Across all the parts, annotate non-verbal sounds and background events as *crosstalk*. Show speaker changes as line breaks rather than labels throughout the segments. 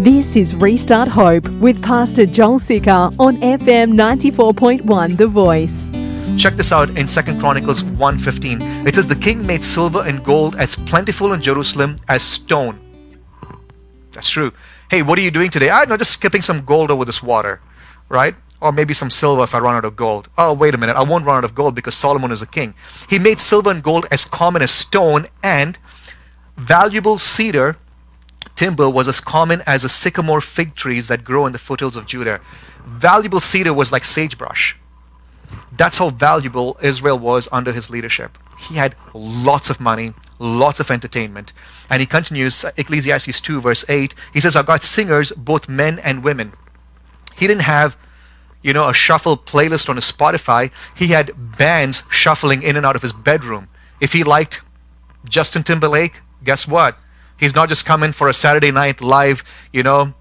This is Restart Hope with Pastor Joel Sicker on FM 94.1 The Voice.
Check this out in 2 Chronicles 1.15. It says, The king made silver and gold as plentiful in Jerusalem as stone. That's true. Hey, what are you doing today? Ah, I'm not just skipping some gold over this water, right? Or maybe some silver if I run out of gold. Oh, wait a minute. I won't run out of gold because Solomon is a king. He made silver and gold as common as stone and valuable cedar timber was as common as the sycamore fig trees that grow in the foothills of Judah. Valuable cedar was like sagebrush. That's how valuable Israel was under his leadership. He had lots of money, lots of entertainment. And he continues, Ecclesiastes 2, verse 8, he says, I've got singers, both men and women. He didn't have, you know, a shuffle playlist on his Spotify. He had bands shuffling in and out of his bedroom. If he liked Justin Timberlake, guess what? He's not just coming for a Saturday night live, you know,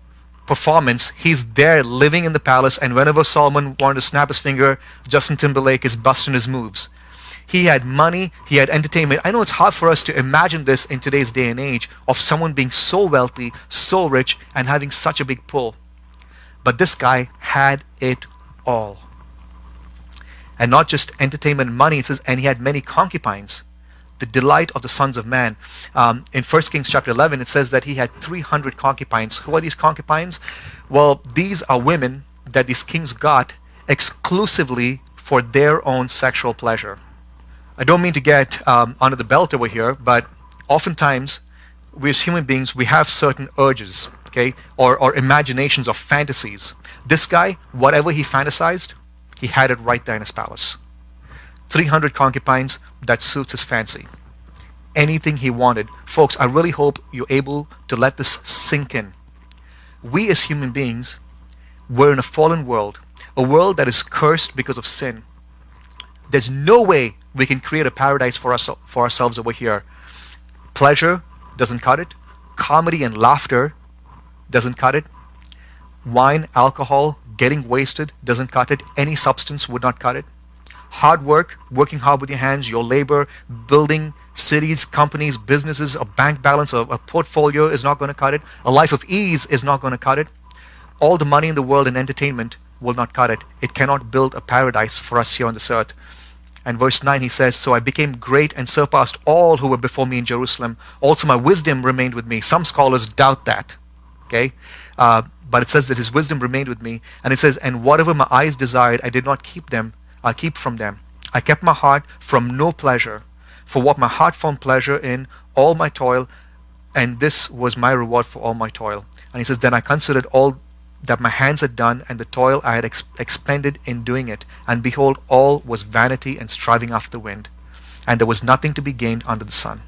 performance. He's there living in the palace, and whenever Solomon wanted to snap his finger, Justin Timberlake is busting his moves. He had money, he had entertainment. I know it's hard for us to imagine this in today's day and age of someone being so wealthy, so rich, and having such a big pull. But this guy had it all. And not just entertainment money, it says, and he had many concubines the delight of the sons of man. Um, in 1 Kings chapter 11, it says that he had 300 concubines. Who are these concubines? Well, these are women that these kings got exclusively for their own sexual pleasure. I don't mean to get um, under the belt over here, but oftentimes we as human beings, we have certain urges, okay, or, or imaginations or fantasies. This guy, whatever he fantasized, he had it right there in his palace. 300 concubines, that suits his fancy. Anything he wanted. Folks, I really hope you're able to let this sink in. We as human beings, we're in a fallen world, a world that is cursed because of sin. There's no way we can create a paradise for, us, for ourselves over here. Pleasure doesn't cut it. Comedy and laughter doesn't cut it. Wine, alcohol, getting wasted doesn't cut it. Any substance would not cut it hard work, working hard with your hands, your labor, building cities, companies, businesses, a bank balance, a, a portfolio is not going to cut it. A life of ease is not going to cut it. All the money in the world and entertainment will not cut it. It cannot build a paradise for us here on this earth. And verse 9 he says, So I became great and surpassed all who were before me in Jerusalem. Also my wisdom remained with me. Some scholars doubt that. Okay? Uh, but it says that his wisdom remained with me. And it says, And whatever my eyes desired, I did not keep them I keep from them. I kept my heart from no pleasure, for what my heart found pleasure in, all my toil, and this was my reward for all my toil. And he says, Then I considered all that my hands had done, and the toil I had ex- expended in doing it, and behold, all was vanity and striving after the wind, and there was nothing to be gained under the sun.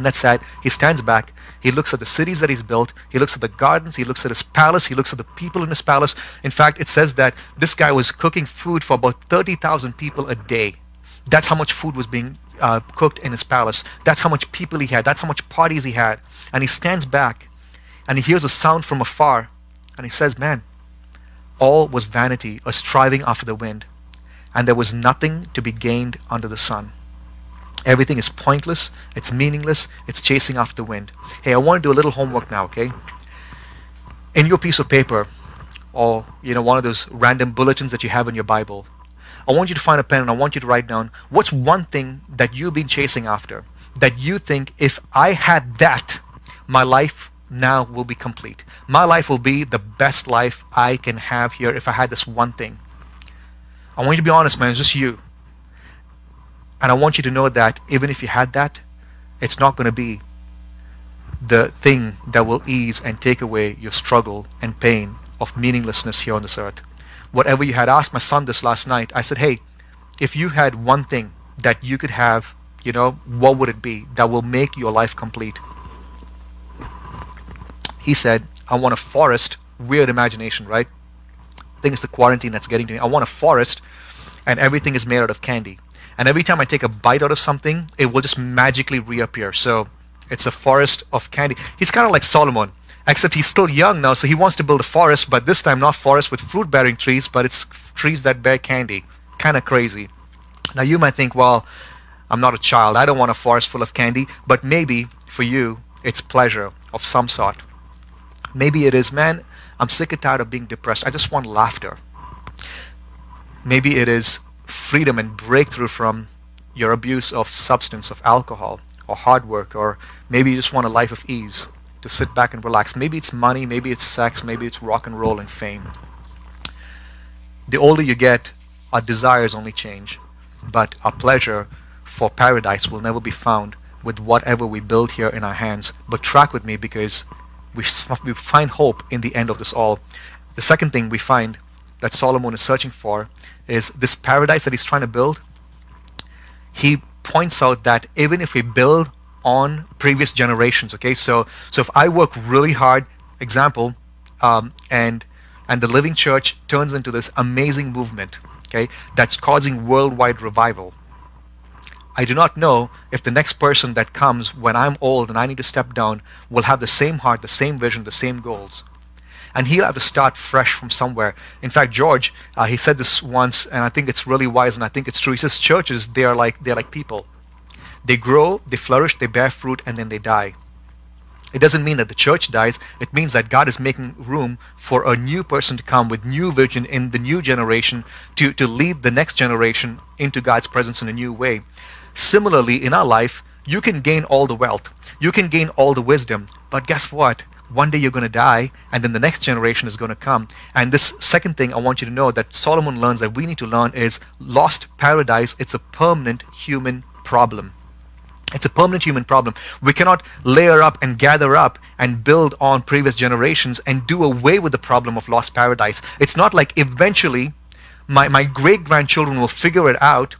And that's sad. He stands back he looks at the cities that he's built. He looks at the gardens. He looks at his palace. He looks at the people in his palace. In fact, it says that this guy was cooking food for about 30,000 people a day. That's how much food was being uh, cooked in his palace. That's how much people he had. That's how much parties he had. And he stands back and he hears a sound from afar and he says, Man, all was vanity, a striving after the wind, and there was nothing to be gained under the sun. Everything is pointless, it's meaningless, it's chasing after the wind. Hey, I want to do a little homework now, okay? In your piece of paper, or you know, one of those random bulletins that you have in your Bible, I want you to find a pen and I want you to write down what's one thing that you've been chasing after that you think if I had that, my life now will be complete. My life will be the best life I can have here if I had this one thing. I want you to be honest, man. It's just you. And I want you to know that even if you had that, it's not going to be the thing that will ease and take away your struggle and pain of meaninglessness here on this earth. Whatever you had asked my son this last night, I said, hey, if you had one thing that you could have, you know, what would it be that will make your life complete? He said, I want a forest, weird imagination, right? I think it's the quarantine that's getting to me. I want a forest and everything is made out of candy and every time I take a bite out of something, it will just magically reappear. So it's a forest of candy. He's kind of like Solomon, except he's still young now, so he wants to build a forest, but this time not forest with fruit bearing trees, but it's trees that bear candy. Kind of crazy. Now you might think, well, I'm not a child. I don't want a forest full of candy, but maybe for you, it's pleasure of some sort. Maybe it is, man, I'm sick and tired of being depressed. I just want laughter. Maybe it is freedom and breakthrough from your abuse of substance, of alcohol, or hard work, or maybe you just want a life of ease to sit back and relax. Maybe it's money, maybe it's sex, maybe it's rock and roll and fame. The older you get, our desires only change, but our pleasure for paradise will never be found with whatever we build here in our hands. But track with me because we, we find hope in the end of this all. The second thing we find that Solomon is searching for is this paradise that he's trying to build. He points out that even if we build on previous generations, okay, so so if I work really hard, example, um, and and the Living Church turns into this amazing movement, okay, that's causing worldwide revival. I do not know if the next person that comes when I'm old and I need to step down will have the same heart, the same vision, the same goals. And he'll have to start fresh from somewhere. In fact, George, uh, he said this once, and I think it's really wise, and I think it's true. He says churches, they are like they're like people. They grow, they flourish, they bear fruit, and then they die. It doesn't mean that the church dies. It means that God is making room for a new person to come with new vision in the new generation to, to lead the next generation into God's presence in a new way. Similarly, in our life, you can gain all the wealth, you can gain all the wisdom, but guess what? One day you're going to die, and then the next generation is going to come. And this second thing I want you to know that Solomon learns that we need to learn is lost paradise, it's a permanent human problem. It's a permanent human problem. We cannot layer up and gather up and build on previous generations and do away with the problem of lost paradise. It's not like eventually my, my great grandchildren will figure it out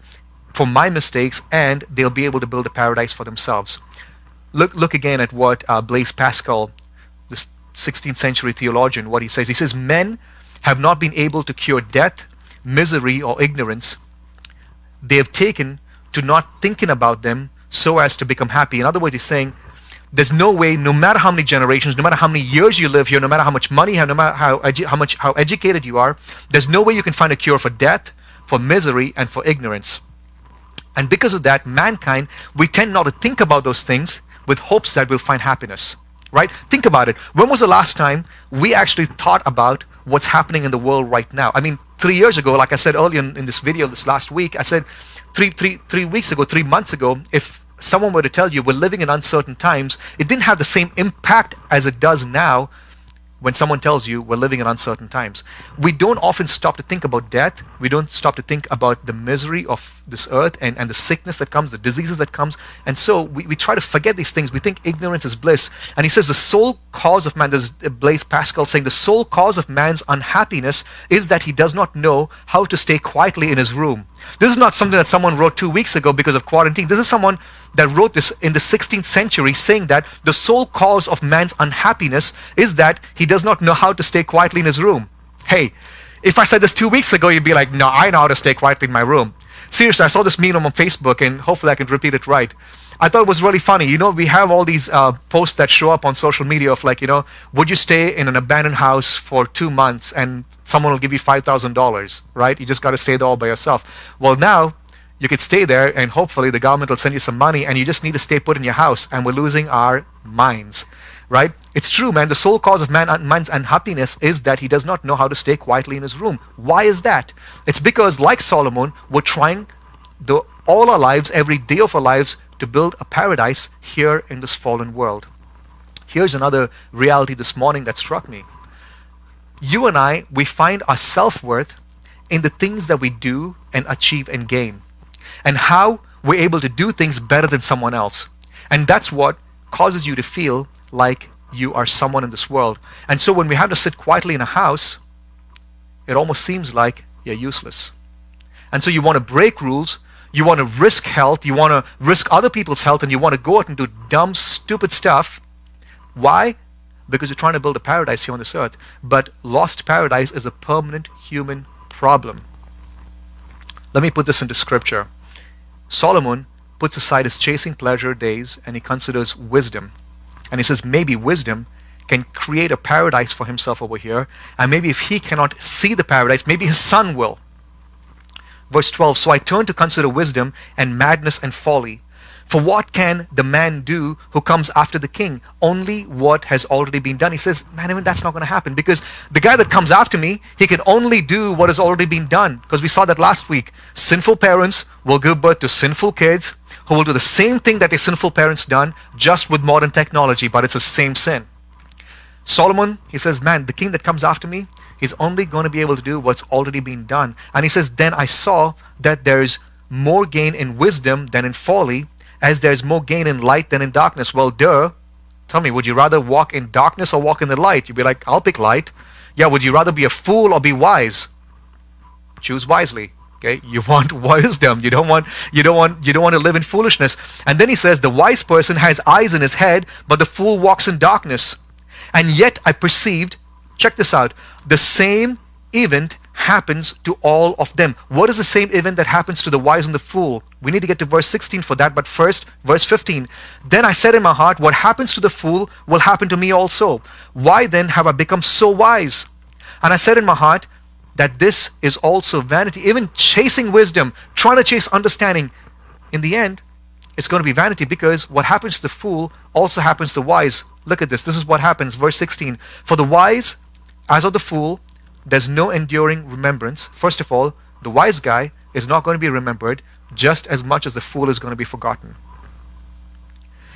for my mistakes and they'll be able to build a paradise for themselves. Look, look again at what uh, Blaise Pascal, 16th century theologian, what he says. He says, Men have not been able to cure death, misery, or ignorance. They have taken to not thinking about them so as to become happy. In other words, he's saying, there's no way, no matter how many generations, no matter how many years you live here, no matter how much money you have, no matter how, edu- how much how educated you are, there's no way you can find a cure for death, for misery, and for ignorance. And because of that, mankind, we tend not to think about those things with hopes that we'll find happiness. Right? Think about it. When was the last time we actually thought about what's happening in the world right now? I mean, three years ago, like I said earlier in, in this video this last week, I said three, three, three weeks ago, three months ago, if someone were to tell you we're living in uncertain times, it didn't have the same impact as it does now when someone tells you we're living in uncertain times. We don't often stop to think about death. We don't stop to think about the misery of this earth and, and the sickness that comes, the diseases that comes. And so we, we try to forget these things. We think ignorance is bliss. And he says the sole cause of man, there's uh, Blaise Pascal saying the sole cause of man's unhappiness is that he does not know how to stay quietly in his room. This is not something that someone wrote two weeks ago because of quarantine. This is someone that wrote this in the 16th century saying that the sole cause of man's unhappiness is that he does not know how to stay quietly in his room. Hey, if I said this two weeks ago, you'd be like, no, I know how to stay quietly in my room. Seriously, I saw this meme on Facebook and hopefully I can repeat it right. I thought it was really funny. You know, we have all these uh, posts that show up on social media of like, you know, would you stay in an abandoned house for two months and someone will give you $5,000, right? You just got to stay there all by yourself. Well, now you could stay there and hopefully the government will send you some money and you just need to stay put in your house and we're losing our minds right? It's true man. The sole cause of man, man's unhappiness is that he does not know how to stay quietly in his room. Why is that? It's because like solomon we're trying the, all our lives every day of our lives to build a paradise here in this fallen world. Here's another reality this morning that struck me. You and i we find our self-worth in the things that we do and achieve and gain and how we're able to do things better than someone else. And that's what causes you to feel like you are someone in this world. And so when we have to sit quietly in a house, it almost seems like you're useless. And so you want to break rules, you want to risk health, you want to risk other people's health, and you want to go out and do dumb, stupid stuff. Why? Because you're trying to build a paradise here on this earth. But lost paradise is a permanent human problem. Let me put this into scripture. Solomon puts aside his chasing pleasure days and he considers wisdom. And he says maybe wisdom can create a paradise for himself over here. And maybe if he cannot see the paradise, maybe his son will. Verse 12 So I turned to consider wisdom and madness and folly. For what can the man do who comes after the king? Only what has already been done. He says, man, even that's not going to happen because the guy that comes after me, he can only do what has already been done. Because we saw that last week. Sinful parents will give birth to sinful kids who will do the same thing that their sinful parents done, just with modern technology, but it's the same sin. Solomon, he says, man, the king that comes after me, he's only going to be able to do what's already been done. And he says, then I saw that there's more gain in wisdom than in folly as there's more gain in light than in darkness. Well, duh. Tell me, would you rather walk in darkness or walk in the light? You'd be like, I'll pick light. Yeah, would you rather be a fool or be wise? Choose wisely. Okay, *laughs* you want wisdom. You don't want you don't want you don't want to live in foolishness. And then he says the wise person has eyes in his head, but the fool walks in darkness. And yet I perceived, check this out, the same event happens to all of them. What is the same event that happens to the wise and the fool? We need to get to verse 16 for that, but first, verse 15. Then I said in my heart, What happens to the fool will happen to me also. Why then have I become so wise? And I said in my heart that this is also vanity. Even chasing wisdom, trying to chase understanding, in the end, it's going to be vanity because what happens to the fool also happens to the wise. Look at this. This is what happens. Verse 16. For the wise, as of the fool, there's no enduring remembrance. First of all, the wise guy is not going to be remembered just as much as the fool is going to be forgotten.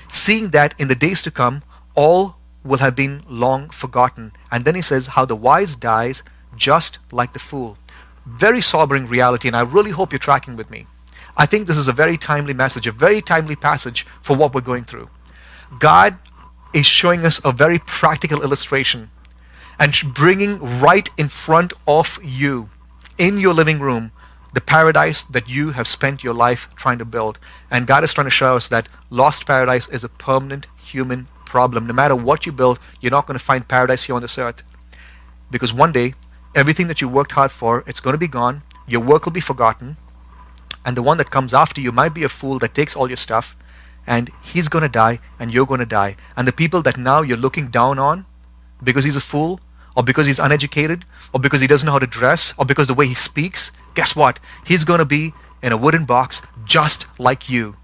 Seeing that in the days to come, all will have been long forgotten. And then he says, How the wise dies just like the fool. Very sobering reality, and I really hope you're tracking with me. I think this is a very timely message, a very timely passage for what we're going through. God is showing us a very practical illustration and bringing right in front of you in your living room the paradise that you have spent your life trying to build. And God is trying to show us that lost paradise is a permanent human problem. No matter what you build, you're not going to find paradise here on this earth. Because one day, everything that you worked hard for, it's going to be gone. Your work will be forgotten. And the one that comes after you might be a fool that takes all your stuff. And he's going to die, and you're going to die. And the people that now you're looking down on, because he's a fool, or because he's uneducated, or because he doesn't know how to dress, or because the way he speaks, guess what? He's going to be in a wooden box just like you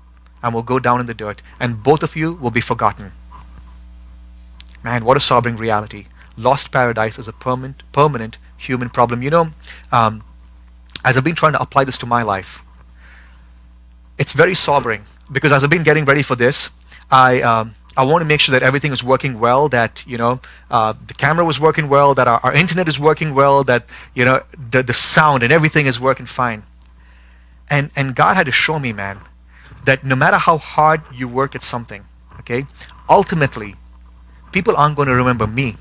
and will go down in the dirt, and both of you will be forgotten. Man, what a sobering reality. Lost paradise is a permanent, permanent human problem. You know, um, as I've been trying to apply this to my life, it's very sobering because as I've been getting ready for this, I um, I want to make sure that everything is working well, that you know uh, the camera was working well, that our, our internet is working well, that you know the the sound and everything is working fine. And and God had to show me, man, that no matter how hard you work at something, okay, ultimately, people aren't going to remember me.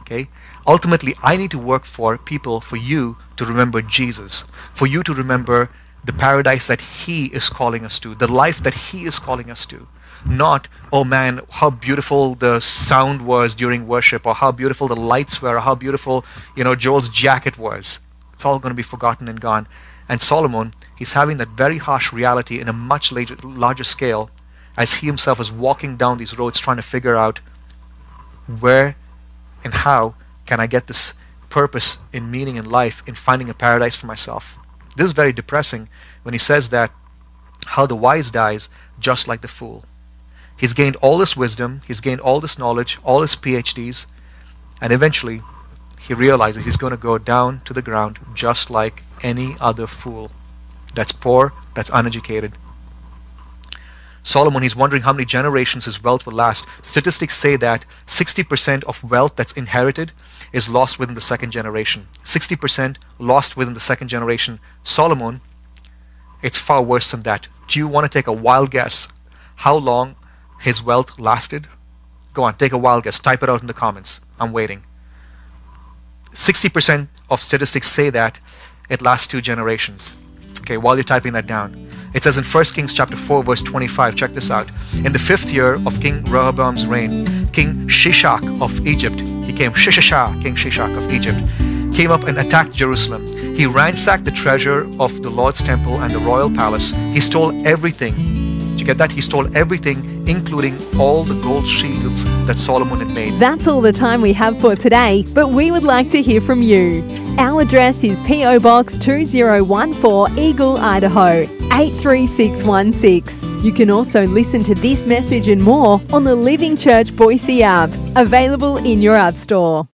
Okay, ultimately, I need to work for people, for you to remember Jesus, for you to remember the paradise that He is calling us to, the life that He is calling us to not, oh man, how beautiful the sound was during worship, or how beautiful the lights were, or how beautiful, you know, Joel's jacket was. It's all going to be forgotten and gone. And Solomon, he's having that very harsh reality in a much larger, larger scale as he himself is walking down these roads trying to figure out where and how can I get this purpose in meaning in life in finding a paradise for myself. This is very depressing when he says that how the wise dies just like the fool. He's gained all this wisdom, he's gained all this knowledge, all his PhDs, and eventually he realizes he's going to go down to the ground just like any other fool that's poor, that's uneducated. Solomon, he's wondering how many generations his wealth will last. Statistics say that 60% of wealth that's inherited is lost within the second generation. 60% lost within the second generation. Solomon, it's far worse than that. Do you want to take a wild guess how long his wealth lasted? Go on, take a wild guess. Type it out in the comments. I'm waiting. 60% of statistics say that it lasts two generations. Okay, while you're typing that down. It says in 1 Kings chapter 4 verse 25, check this out. In the fifth year of King Rehoboam's reign, King Shishak of Egypt, he came, Shishashah, King Shishak of Egypt, came up and attacked Jerusalem. He ransacked the treasure of the Lord's temple and the royal palace. He stole everything. Did you get that? He stole everything, including all the gold shields that Solomon had made.
That's all the time we have for today, but we would like to hear from you. Our address is PO Box 2014 Eagle, Idaho 83616. You can also listen to this message and more on the Living Church Boise app, available in your App Store.